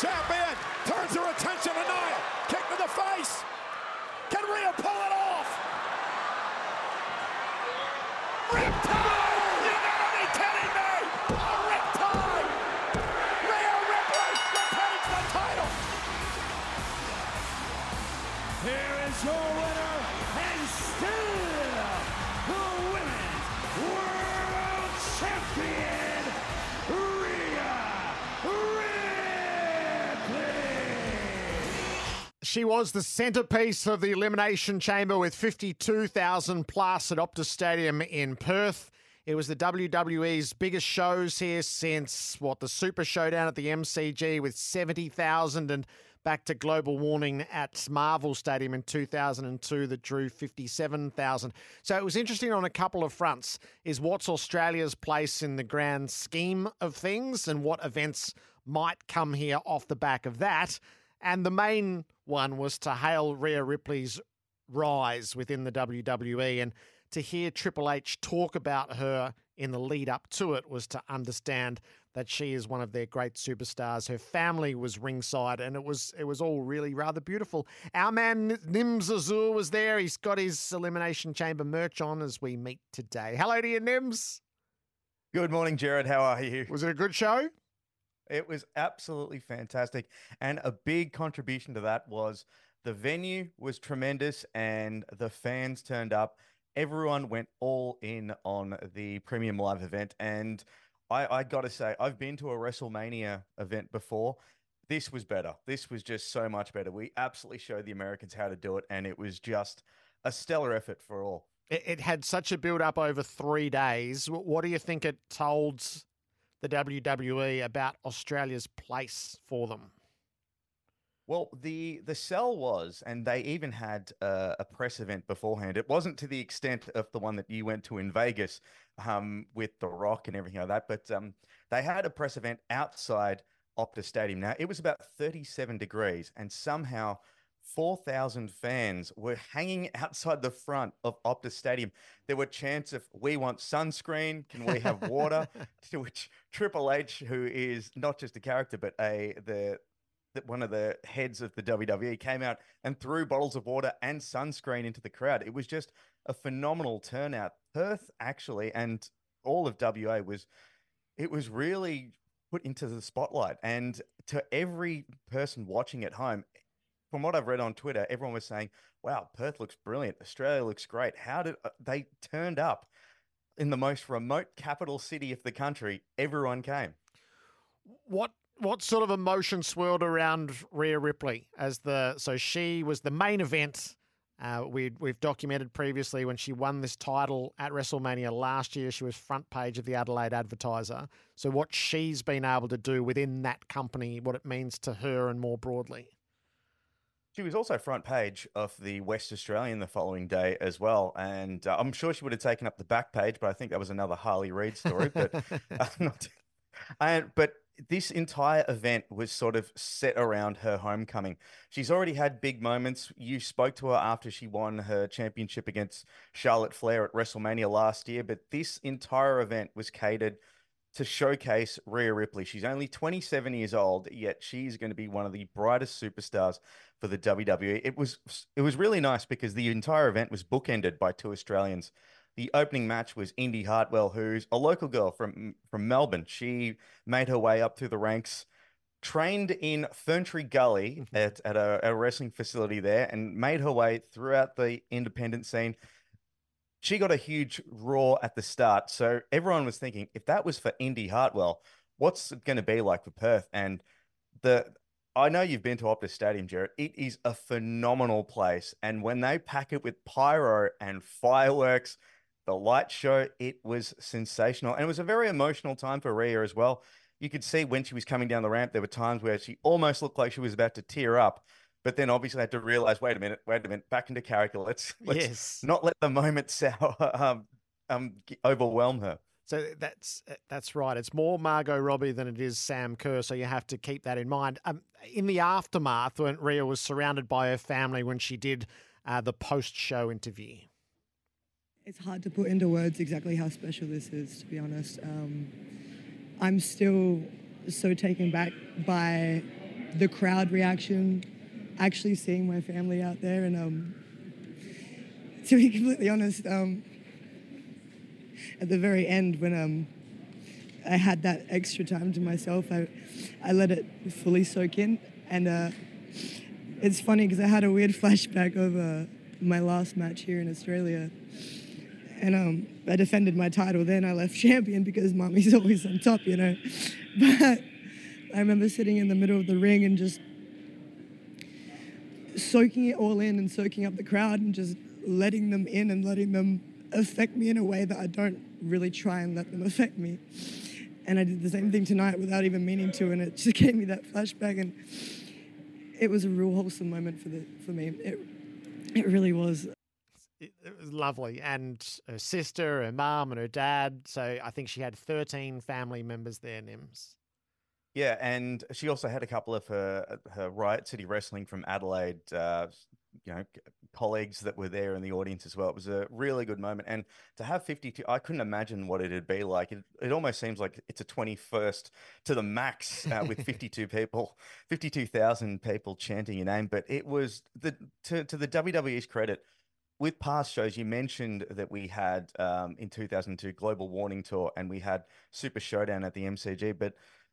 Champion turns her attention to Nia. Kick to the face. Can Rhea pull it off? Riptide! You gotta be kidding me! A riptide! Rhea Ripley retains the title. Here is your winner and still the women's world champion, She was the centerpiece of the Elimination Chamber with 52,000 plus at Optus Stadium in Perth. It was the WWE's biggest shows here since, what, the Super Showdown at the MCG with 70,000 and back to global warning at Marvel Stadium in 2002 that drew 57,000. So it was interesting on a couple of fronts is what's Australia's place in the grand scheme of things and what events might come here off the back of that. And the main one was to hail Rhea Ripley's rise within the WWE and to hear Triple H talk about her in the lead up to it was to understand that she is one of their great superstars. Her family was ringside, and it was it was all really rather beautiful. Our man Nims Azoor was there. He's got his Elimination Chamber merch on as we meet today. Hello to you, Nims. Good morning, Gerard. How are you? Was it a good show? It was absolutely fantastic. And a big contribution to that was the venue was tremendous and the fans turned up. Everyone went all in on the premium live event. And I, I got to say, I've been to a WrestleMania event before. This was better. This was just so much better. We absolutely showed the Americans how to do it. And it was just a stellar effort for all. It, it had such a build up over three days. What do you think it told the WWE about Australia's place for them? Well, the the sell was, and they even had uh, a press event beforehand. It wasn't to the extent of the one that you went to in Vegas, um, with The Rock and everything like that, but um, they had a press event outside Optus Stadium. Now it was about thirty seven degrees, and somehow four thousand fans were hanging outside the front of Optus Stadium. There were chants of "We want sunscreen. Can we have water?" to which Triple H, who is not just a character but a the that one of the heads of the WWE came out and threw bottles of water and sunscreen into the crowd. It was just a phenomenal turnout. Perth actually and all of WA was it was really put into the spotlight and to every person watching at home from what I've read on Twitter everyone was saying wow Perth looks brilliant Australia looks great how did uh, they turned up in the most remote capital city of the country everyone came What what sort of emotion swirled around Rhea Ripley as the so she was the main event. Uh, we we've documented previously when she won this title at WrestleMania last year. She was front page of the Adelaide Advertiser. So what she's been able to do within that company, what it means to her, and more broadly. She was also front page of the West Australian the following day as well, and uh, I'm sure she would have taken up the back page, but I think that was another Harley Reid story. But uh, not, and but this entire event was sort of set around her homecoming. She's already had big moments. You spoke to her after she won her championship against Charlotte Flair at WrestleMania last year, but this entire event was catered to showcase Rhea Ripley. She's only 27 years old, yet she's going to be one of the brightest superstars for the WWE. It was it was really nice because the entire event was bookended by two Australians. The opening match was Indy Hartwell, who's a local girl from from Melbourne. She made her way up through the ranks, trained in Ferntree Gully at, at a, a wrestling facility there, and made her way throughout the independent scene she got a huge roar at the start. So everyone was thinking, if that was for Indy Hartwell, what's it going to be like for Perth? And the I know you've been to Optus Stadium, Gerard. It is a phenomenal place. And when they pack it with pyro and fireworks, the light show, it was sensational. And it was a very emotional time for Rhea as well. you could see when she was coming down the ramp, there were times where she almost looked like she was about to tear up. But then obviously I had to realize, wait a minute, wait a minute, back into character. Let's let's Yes. not let the moment sour, um, um, overwhelm her. So that's that's right. It's more Margot Robbie than it is Sam Kerr. So you have to keep that in mind. Um, in the aftermath, when Rhea was surrounded by her family when she did uh, the post-show interview. It's hard to put into words exactly how special this is, to be honest. Um, I'm still so taken back by the crowd reaction, actually seeing my family out there, and um, to be completely honest, um, at the very end when um, I had that extra time to myself, I, I let it fully soak in, and uh, it's funny because I had a weird flashback of uh, my last match here in Australia and um, I defended my title. Then I left champion because mommy's always on top, you know. But I remember sitting in the middle of the ring and just soaking it all in and soaking up the crowd and just letting them in and letting them affect me in a way that I don't really try and let them affect me. And I did the same thing tonight without even meaning to, and it just gave me that flashback, and it was a real wholesome moment for the for me. It it really was. It, was lovely, and her sister, her mum, and her dad. So I think she had thirteen family members there. Nims. Yeah, and she also had a couple of her her Riot City Wrestling from Adelaide, uh, you know, colleagues that were there in the audience as well. It was a really good moment, and to have fifty two, I couldn't imagine what it'd be like. It it almost seems like it's a twenty first to the max uh, with fifty two people, fifty two thousand people chanting your name. But it was the to to the WWE's credit. With past shows, you mentioned that we had um, in 2002 Global Warning Tour and we had Super Showdown at the MCG, but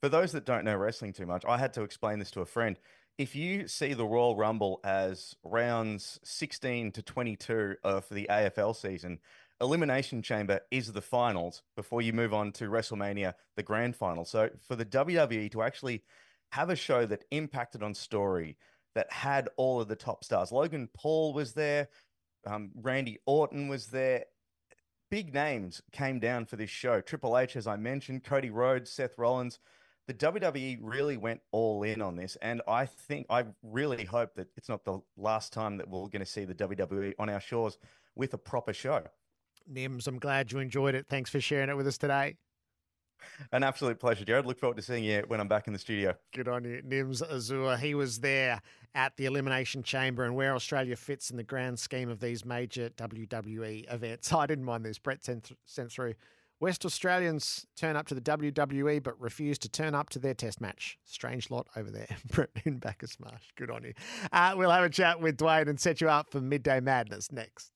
for those that don't know wrestling too much, I had to explain this to a friend. If you see the Royal Rumble as rounds 16 to 22 of the AFL season, Elimination Chamber is the finals before you move on to WrestleMania, the grand final. So for the WWE to actually have a show that impacted on story, that had all of the top stars, Logan Paul was there, um, Randy Orton was there, big names came down for this show. Triple H, as I mentioned, Cody Rhodes, Seth Rollins. The WWE really went all in on this. And I think, I really hope that it's not the last time that we're going to see the WWE on our shores with a proper show. Nims, I'm glad you enjoyed it. Thanks for sharing it with us today. An absolute pleasure, Gerard. Look forward to seeing you when I'm back in the studio. Good on you, Nims Azoor. He was there at the Elimination Chamber and where Australia fits in the grand scheme of these major WWE events. I didn't mind this. Brett sent, sent through. West Australians turn up to the WWE but refuse to turn up to their test match. Strange lot over there. Brett in Bacchus Marsh. Good on you. Uh, we'll have a chat with Dwayne and set you up for Midday Madness next.